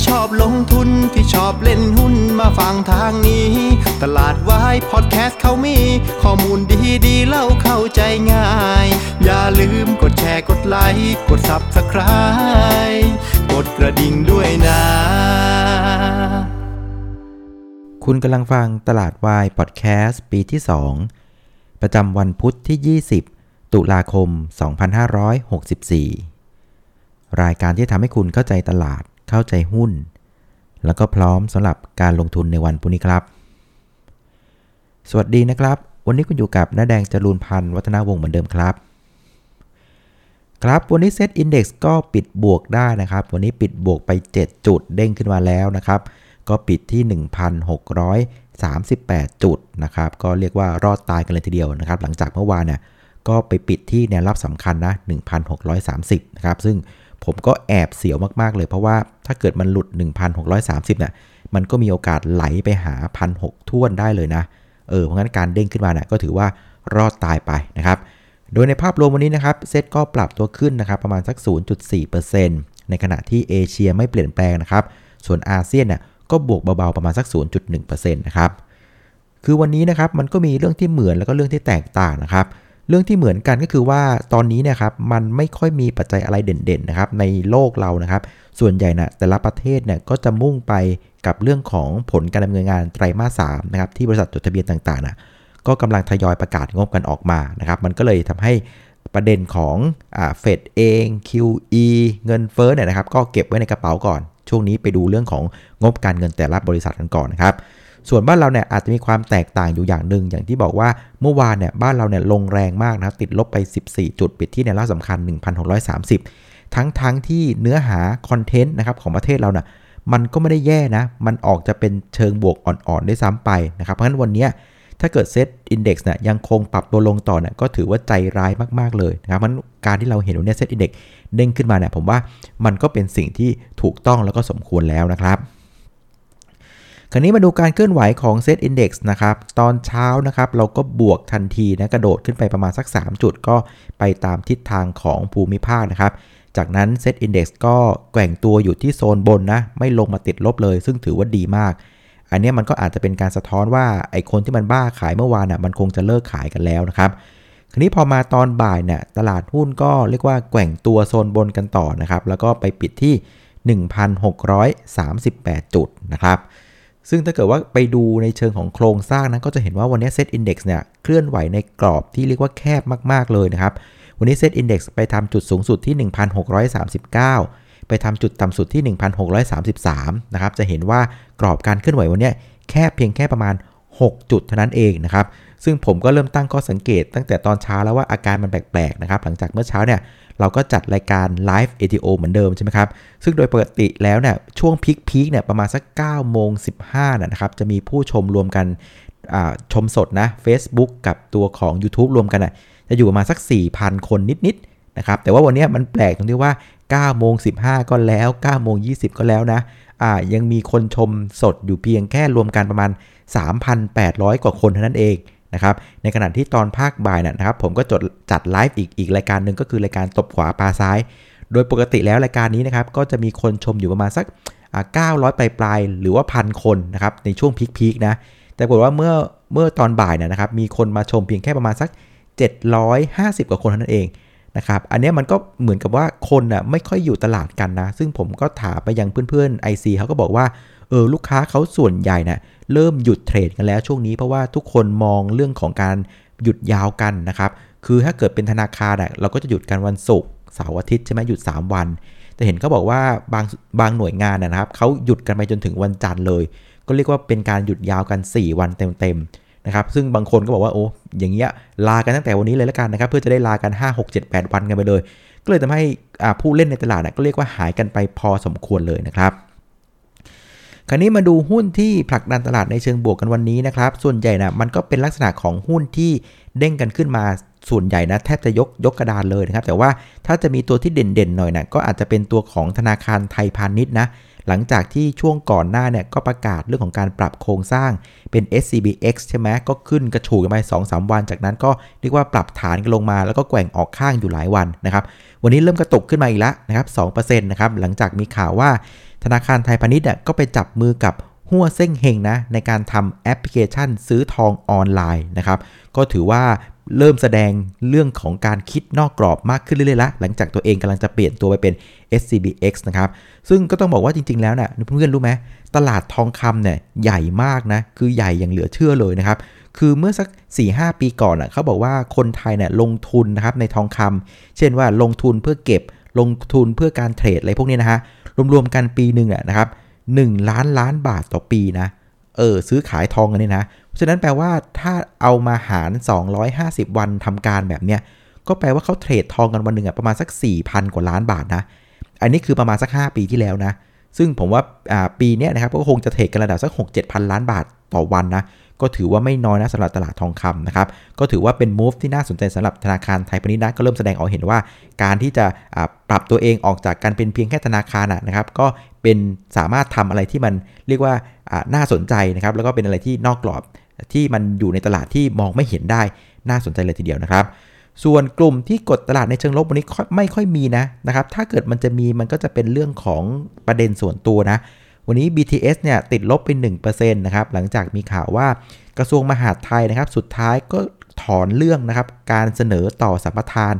ที่ชอบลงทุนที่ชอบเล่นหุ้นมาฟังทางนี้ ตลาดวายพอดแคสต์เขามี ข้อมูลดีดีเล่าเข้าใจง่าย อย่าลืมกดแชร์กดไลค์กด Subscribe กดกระดิ่งด้วยนะ คุณกำลังฟังตลาดวายพอดแคสต์ปีที่ 2 ประจำวันพุทธที่ 20 ตุลาคม 2564 รายการที่ทำให้คุณเข้าใจตลาด เข้าใจหุ้น แล้วก็พร้อมสำหรับการลงทุนในวันพรุ่งนี้ครับ สวัสดีนะครับ วันนี้คุณอยู่กับน้าแดงจรูนพันธ์วัฒนาวงศ์เหมือนเดิมครับ ครับวันนี้เซตอินดี x ก็ปิดบวกได้นะครับ วันนี้ปิดบวกไป 7 จุดเด้งขึ้นมาแล้วนะครับ ก็ปิดที่ 1,638 จุดนะครับ ก็เรียกว่ารอดตายกันเลยทีเดียวนะครับ หลังจากเมื่อวานเนี่ยก็ไปปิดที่แนวรับสำคัญนะ 1,630 นะครับ ซึ่ง ผมก็แอบเสียวมากๆเลย เพราะว่าถ้าเกิดมันหลุด 1,630เนี่ยมันก็มีโอกาสไหลไปหา1,600ท่วนได้เลยนะ เออ เพราะงั้นการเด้งขึ้นมาเนี่ยก็ถือว่ารอดตายไปนะครับ โดยในภาพรวมวันนี้นะครับ เซตก็ปรับตัวขึ้นนะครับ ประมาณสัก 0.4%ในขณะที่เอเชียไม่เปลี่ยนแปลงนะครับ ส่วนอาเซียนเนี่ยก็บวกเบาๆประมาณสัก 0.1%นะครับ คือวันนี้นะครับมันก็มีเรื่องที่เหมือนแล้วก็เรื่องที่แตกต่างนะครับ เรื่องที่เหมือนกันก็คือว่าตอนนี้เนี่ยครับมันไม่ค่อยมีปัจจัยอะไรเด่นๆนะครับในโลกเรานะครับ ส่วนใหญ่นะแต่ละประเทศเนี่ยก็จะมุ่งไปกับเรื่องของผลการดำเนินงานไตรมาสสามนะครับที่บริษัทจดทะเบียนต่างๆนะก็กำลังทยอยประกาศงบกันออกมานะครับ มันก็เลยทำให้ประเด็นของเฟดเอง QE เงินเฟ้อเนี่ยนะครับ ก็เก็บไว้ในกระเป๋าก่อน ช่วงนี้ไปดูเรื่องของงบการเงินแต่ละบริษัทกันก่อนนะครับ ส่วนบ้านเราเนี่ยอาจจะมีความแตกต่างอยู่อย่างหนึ่งอย่างที่บอกว่าเมื่อวานเนี่ยบ้านเราเนี่ยลงแรงมากนะติดลบไป 14 จุดปิดที่ในรอบสำคัญ 1,630 ทั้งทั้งที่เนื้อหาคอนเทนต์นะครับของประเทศเราเนี่ยมันก็ไม่ได้แย่นะ มันออกจะเป็นเชิงบวกอ่อนๆได้ซ้ำไปนะครับ เพราะฉะนั้นวันนี้ถ้าเกิดเซตอินดี x เนี่ยยังคงปรับตัวลงต่อเนี่ยก็ถือว่าใจร้ายมากๆเลยนะครับมันการที่เราเห็นวันนี้ SET Index เด้งขึ้นมาเนี่ยผมว่ามันก็เป็นสิ่งที่ถูกต้องแล้วก็สมควรแล้วนะครับ คราวนี้มาดูการเคลื่อนไหวของเซตอินดี x นะครับ ตอนเช้านะครับเราก็บวกทันทีนะกระโดดขึ้นไปประมาณสัก 3 จุดก็ไปตามทิศทางของภูมิภาคนะครับจากนั้นเซตอินดี x ก็แกว่งตัวอยู่ที่โซนบนนะ ไม่ลงมาติดลบเลย ซึ่งถือว่าดีมาก อันนี้มันก็อาจจะเป็นการสะท้อนว่าไอ้คนที่มันบ้าขายเมื่อวานน่ะมันคงจะเลิกขายกันแล้วนะครับคราวนี้พอมาตอนบ่ายเนี่ยตลาดหุ้นก็เรียกว่าแกว่งตัวโซนบนกันต่อนะครับ แล้วก็ไปปิดที่ 1,638 จุดนะครับ ซึ่งถ้าเกิดว่าไปดูในเชิงของโครงสร้างนั้นก็จะเห็นว่าวันนี้ SET Index เนี่ยเคลื่อนไหวในกรอบที่เรียกว่าแคบมาก ๆ เลยนะครับ วันนี้ SET Index ไปทำจุดสูงสุดที่ 1,639 ไปทำจุดต่ำสุดที่ 1,633 นะครับ จะเห็นว่ากรอบการเคลื่อนไหววันนี้แค่เพียงแค่ประมาณ 6 จุดเท่านั้นเองนะครับ ซึ่งผมก็เริ่มตั้งข้อสังเกตตั้งแต่ตอนเช้าแล้วว่าอาการมันแปลกๆนะครับ หลังจากเมื่อเช้าเนี่ยเราก็จัดรายการไลฟ์ ATO เหมือนเดิมใช่ไหมครับ ซึ่งโดยปกติแล้วเนี่ยช่วงพีคพีคเนี่ยประมาณสัก9โมง15นะครับจะมีผู้ชมรวมกันชมสดนะ Facebook กับตัวของ YouTube รวมกันอะจะอยู่ประมาณสัก 4,000 คนนิดๆนะครับ แต่ว่าวันนี้มันแปลกตรงที่ว่า9โมง15 ก็แล้ว9โมง20 ก็แล้วนะอ่ายังมีคนชมสดอยู่เพียงแค่รวมกันประมาณ 3,800 กว่าคนเท่านั้นเองนะครับ ในขณะที่ตอนภาคบ่ายนะครับ ผมก็จดจัดไลฟ์อีกอีกรายการหนึ่งก็คือรายการตบขวาปลาซ้าย โดยปกติแล้วรายการนี้นะครับ ก็จะมีคนชมอยู่ประมาณสัก 900 ปลายปลายหรือว่าพันคนนะครับ ในช่วงพีคๆนะ แต่ปรากฏว่าเมื่อเมื่อตอนบ่ายนะครับ มีคนมาชมเพียงแค่ประมาณสัก 750 กว่าคนเท่านั้นเอง นะครับอันนี้มันก็เหมือนกับว่าคนอะไม่ค่อยอยู่ตลาดกันนะ ซึ่งผมก็ถามไปยังเพื่อนๆ IC เขาก็บอกว่าเออลูกค้าเขาส่วนใหญ่นะ่ะเริ่มหยุดเทรดกันแล้วช่วงนี้เพราะว่าทุกคนมองเรื่องของการหยุดยาวกันนะครับคือถ้าเกิดเป็นธนาคารอะเราก็จะหยุดกันวันศุกร์เสาร์อาทิตย์ใช่ไหมหยุด 3 วัน แต่เห็นเขาบอกว่าบางบางหน่วยงานนะครับเขาหยุดกันไปจนถึงวันจันทร์เลย ก็เรียกว่าเป็นการหยุดยาวกัน 4 วันเต็มๆ นะครับซึ่งบางคนก็บอกว่าโอ้อย่างเงี้ยลากันตั้งแต่วันนี้เลยแล้วกันนะครับเพื่อจะได้ลากัน 5 6 7 8 วันกันไปเลย ก็เลยทำให้ผู้เล่นในตลาดก็เรียกว่าหายกันไปพอสมควรเลยนะครับคราวนี้มาดูหุ้นที่ผลักดันตลาดในเชิงบวกกันวันนี้นะครับ ส่วนใหญ่นะมันก็เป็นลักษณะของหุ้นที่เด้งกันขึ้นมาส่วนใหญ่นะแทบจะยกยกกระดานเลยนะครับ แต่ว่าถ้าจะมีตัวที่เด่นๆหน่อยนะก็อาจจะเป็นตัวของธนาคารไทยพาณิชย์นะ หลังจากที่ช่วงก่อนหน้าเนี่ยก็ประกาศเรื่องของการปรับโครงสร้างเป็น SCBX ใช่ไหมก็ขึ้นกระฉูดกันไป2-3 วัน จากนั้นก็เรียกว่าปรับฐานกันลงมา แล้วก็แกว่งออกข้างอยู่หลายวันนะครับ วันนี้เริ่มกระตุกขึ้นมาอีกแล้วนะครับ2%นะครับหลังจากมีข่าวว่าธนาคารไทยพาณิชย์ก็ไปจับมือกับหัวเส้งเฮงนะในการทำแอปพลิเคชันซื้อทองออนไลน์นะครับก็ถือว่า เริ่มแสดงเรื่องของการคิดนอกกรอบมากขึ้นเรื่อยๆละหลังจากตัวเองกำลังจะเปลี่ยนตัวไปเป็น SCBX นะครับ ซึ่งก็ต้องบอกว่าจริงๆแล้วนะ่ะเพื่อนๆรู้ไหมตลาดทองคำเนี่ยใหญ่มากนะ คือใหญ่อย่างเหลือเชื่อเลยนะครับ คือเมื่อสัก 4-5 ปีก่อนอะเขาบอกว่าคนไทยเนี่ยลงทุนนะครับในทองคำเช่นว่าลงทุนเพื่อเก็บลงทุนเพื่อการเทรดอะไรพวกนี้นะฮะรวมๆกันปีหนึ่งอะนะครับ1ล้านล้านบาทต่อปีนะเออซื้อขายทองกันนี่นะ เพราะฉะนั้นแปลว่าถ้าเอามาหาร 250 วันทำการแบบเนี้ยก็แปลว่าเขาเทรดทองกันวันหนึ่งอะประมาณสัก 4,000 กว่าล้านบาทนะ อันนี้คือประมาณสัก 5 ปีที่แล้วนะ ซึ่งผมว่าปีนี้นะครับก็คงจะเทรดกันระดับสัก 6 7 พันล้านบาทต่อวันนะ ก็ถือว่าไม่น้อยนะสำหรับตลาดทองคำนะครับ ก็ถือว่าเป็น move ที่น่าสนใจสำหรับธนาคารไทยพาณิชย์นะก็เริ่มแสดงออกเห็นว่า การที่จะปรับตัวเองออกจากการเป็นเพียงแค่ธนาคารนะครับ ก็เป็นสามารถทำอะไรที่มันเรียกว่าน่าสนใจนะครับ แล้วก็เป็นอะไรที่นอกกรอบที่มันอยู่ในตลาดที่มองไม่เห็นได้น่าสนใจเลยทีเดียวนะครับส่วนกลุ่มที่กดตลาดในเชิงลบวันนี้ไม่ค่อยมีนะนะครับ ถ้าเกิดมันจะมีมันก็จะเป็นเรื่องของประเด็นส่วนตัวนะ วันนี้ BTS เนี่ยติดลบไป1%นะครับหลังจากมีข่าวว่ากระทรวงมหาดไทยนะครับ สุดท้ายก็ถอนเรื่องนะครับการเสนอต่อสัมปทาน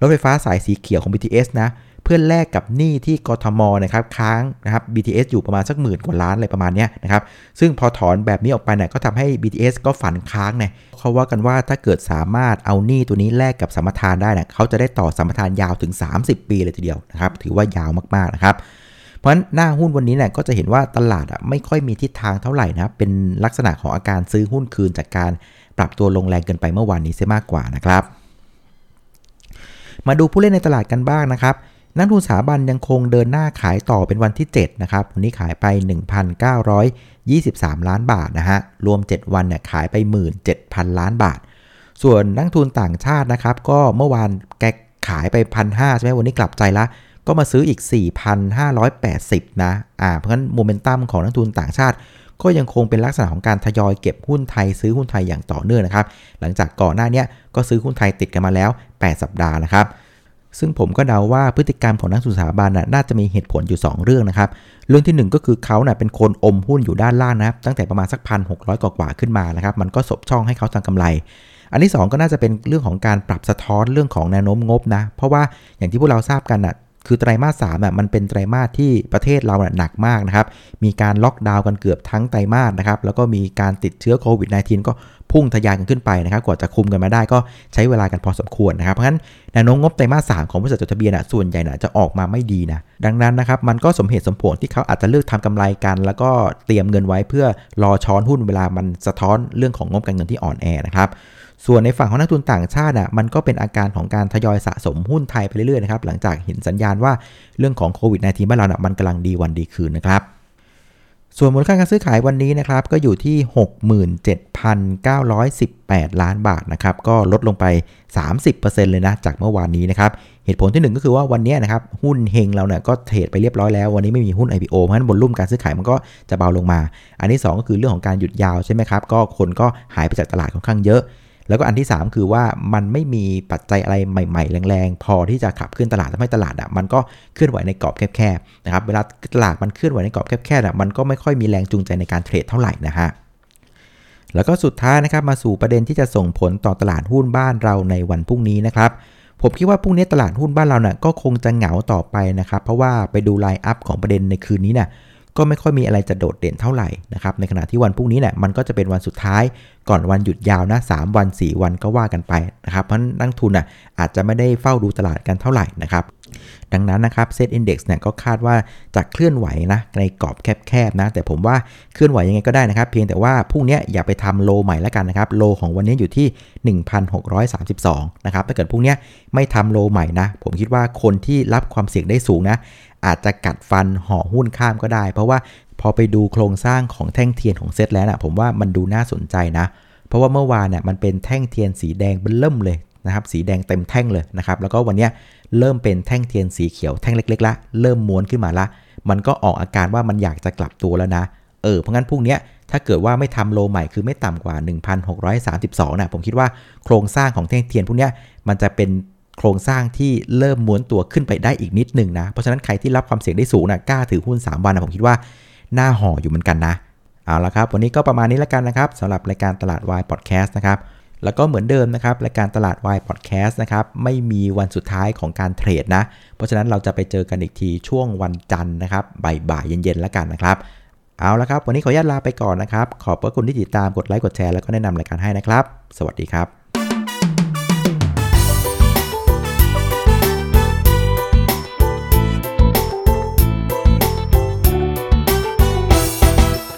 รถไฟฟ้าสายสีเขียวของ BTS นะเพื่อแลกกับหนี้ที่กทมนะครับค้างนะครับ BTS อยู่ประมาณสักหมื่นกว่าล้านอะไรประมาณนี้นะครับซึ่งพอถอนแบบนี้ออกไปเนี่ยก็ทำให้ BTS ก็ฝันค้างเนี่ยเขาว่ากันว่าถ้าเกิดสามารถเอาหนี้ตัวนี้แลกกับสัมปทานได้เนี่ยเขาจะได้ต่อสัมปทานยาวถึง 30 ปีเลยทีเดียวนะครับถือว่ายาวมากๆนะครับ เพราะฉะนั้นหน้าหุ้นวันนี้เนี่ยก็จะเห็นว่าตลาดอะไม่ค่อยมีทิศทางเท่าไหร่นะ เป็นลักษณะของอาการซื้อหุ้นคืนจากการปรับตัวลงแรงเกินไปเมื่อวานนี้เสียมากกว่านะครับ มาดูผู้เล่นในตลาดกันบ้างนะครับ นักทุนสถาบันยังคงเดินหน้าขายต่อเป็นวันที่ 7 นะครับวันนี้ขายไป 1,923 ล้านบาทนะฮะ รวม 7 วันเนี่ยขายไป 17,000 ล้านบาท ส่วนนักทุนต่างชาตินะครับ ก็เมื่อวานแกขายไป 1,500ใช่ไหมวันนี้กลับใจละ ก็มาซื้ออีก 4,580 นะ อ่า เพราะฉะนั้นโมเมนตัมของนักทุนต่างชาติ ก็ยังคงเป็นลักษณะของการทยอยเก็บหุ้นไทยซื้อหุ้นไทยอย่างต่อเนื่องนะครับ หลังจากก่อนหน้านี้ก็ซื้อหุ้นไทยติดกันมาแล้ว 8 สัปดาห์นะครับ ซึ่งผมก็เดาว่าพฤติกรรมของนักสถาบันน่าจะมีเหตุผลอยู่ 2 เรื่องนะครับ เรื่องที่ 1 ก็คือเขาเป็นคนอมหุ้นอยู่ด้านล่างนะครับตั้งแต่ประมาณสักพันหกกว่าขึ้นมานะครับ มันก็สบช่องให้เขาทำกำไรอันที่ 2 ก็น่าจะเป็นเรื่องของการปรับสะท้อนเรื่องของแนวโน้มงบนะ เพราะว่าอย่างที่พวกเราทราบกันนะ คือไตรมาสสามอะมันเป็นไตรมาสที่ประเทศเราหนักมากนะครับ มีการล็อกดาวน์กันเกือบทั้งไตรมาสนะครับ แล้วก็มีการติดเชื้อโควิด -19 ก็พุ่งทะยานกันขึ้นไปนะครับ กว่าจะคุมกันมาได้ก็ใช้เวลากันพอสมควรนะครับ เพราะฉะนั้นแนวโน้มงบไตรมาสสามของบริษัทจดทะเบียนอะส่วนใหญ่น่ะจะออกมาไม่ดีนะ ดังนั้นนะครับมันก็สมเหตุสมผลที่เขาอาจจะเลือกทำกำไรกัน แล้วก็เตรียมเงินไว้เพื่อรอช้อนหุ้นเวลามันสะท้อนเรื่องของงบการเงินที่อ่อนแอนะครับ ส่วนในฝั่งของนักทุนต่างชาติอะมันก็เป็นอาการของการทยอยสะสมหุ้นไทยไปเรื่อยๆนะครับหลังจากเห็นสัญญาณว่าเรื่องของโควิด -19 บ้านเรานะมันกำลังดีวันดีคืนนะครับส่วนมูลค่าการซื้อขายวันนี้นะครับก็อยู่ที่ 67,918 ล้านบาทนะครับก็ลดลงไป 30%เลยนะจากเมื่อวานนี้นะครับเหตุผลที่ 1 ก็คือว่าวันนี้นะครับหุ้นเฮงเราเนี่ยก็เทรดไปเรียบร้อยแล้ววันนี้ไม่มีหุ้น IPO เพราะฉะนั้นบนรุ่มการซื้อขายมันก็จะเบาลงมา อันที่ 2 ก็คือเรื่องของการหยุดยาวใช่ไหมครับก็คนก็หายไปจากตลาดค่อนข้างเยอะ แล้วก็อันที่ 3 คือว่ามันไม่มีปัจจัยอะไรใหม่ๆ แรงๆ พอที่จะขับขึ้นตลาดทำให้ตลาดอะมันก็เคลื่อนไหวในกรอบแคบๆนะครับเวลาตลาดมันเคลื่อนไหวในกรอบแคบๆอะมันก็ไม่ค่อยมีแรงจูงใจในการเทรดเท่าไหร่นะฮะแล้วก็สุดท้ายนะครับมาสู่ประเด็นที่จะส่งผลต่อตลาดหุ้นบ้านเราในวันพรุ่งนี้นะครับผมคิดว่าพรุ่งนี้ตลาดหุ้นบ้านเราเนี่ยก็คงจะเหงาต่อไปนะครับ เพราะว่าไปดูไลน์อัพของประเด็นในคืนนี้เนี่ย ก็ไม่ค่อยมีอะไรจะโดดเด่นเท่าไหร่นะครับในขณะที่วันพรุ่งนี้เนี่ยมันก็จะเป็นวันสุดท้ายก่อนวันหยุดยาวนะ3วัน 4 วันก็ว่ากันไปนะครับเพราะนักทุนอะอาจจะไม่ได้เฝ้าดูตลาดกันเท่าไหร่นะครับ ดังนั้นนะครับเซตอินดี x เนี่ยก็คาดว่าจะเคลื่อนไหวนะในกรอบแคบๆนะ แต่ผมว่าเคลื่อนไหวยังไงก็ได้นะครับ เพียงแต่ว่าพรุ่งนี้อย่าไปทำโลใหม่แล้วกันนะครับโลของวันนี้อยู่ที่ 1,632 นะครับถ้าเกิดพรุ่งนี้ไม่ทำโลใหม่นะ ผมคิดว่าคนที่รับความเสี่ยงได้สูงนะ อาจจะกัดฟันห่อหุ้นข้ามก็ได้ เพราะว่าพอไปดูโครงสร้างของแท่งเทียนของเซตแล้วนะผมว่ามันดูน่าสนใจนะ เพราะว่าเมื่อวานเนี่ยมันเป็นแท่งเทียนสีแดงเบิ่มเลย นะครับสีแดงเต็มแท่งเลยนะครับแล้วก็วันนี้เริ่มเป็นแท่งเทียนสีเขียวแท่งเล็กๆละเริ่มม้วนขึ้นมาละ มันก็ออกอาการว่ามันอยากจะกลับตัวแล้วนะเออเพราะงั้นพรุ่งนี้ถ้าเกิดว่าไม่ทำ low ใหม่คือไม่ต่ำกว่า 1,632นะผมคิดว่าโครงสร้างของแท่งเทียนพวกนี้มันจะเป็นโครงสร้างที่เริ่มม้วนตัวขึ้นไปได้อีกนิดหนึ่งนะ เพราะฉะนั้นใครที่รับความเสี่ยงได้สูงนะกล้าถือหุ้น 3 วันนะผมคิดว่าหน้าห่ออยู่เหมือนกันนะ เอาละครับ วันนี้ก็ประมาณนี้แล้วกันนะครับสำหรับรายการตลาดวายพอดแคสต์นะครับ แล้วก็เหมือนเดิมนะครับรายการตลาดวายพอดแคสต์นะครับไม่มีวันสุดท้ายของการเทรดนะ เพราะฉะนั้นเราจะไปเจอกันอีกทีช่วงวันจันทร์นะครับบ่ายๆเย็นๆแล้วกันนะครับ เอาละครับ วันนี้ขออนุญาตลาไปก่อนนะครับ ขอบพระคุณที่ติดตามกดไลค์กดแชร์แล้วก็แนะนำรายการให้นะครับ สวัสดีครับ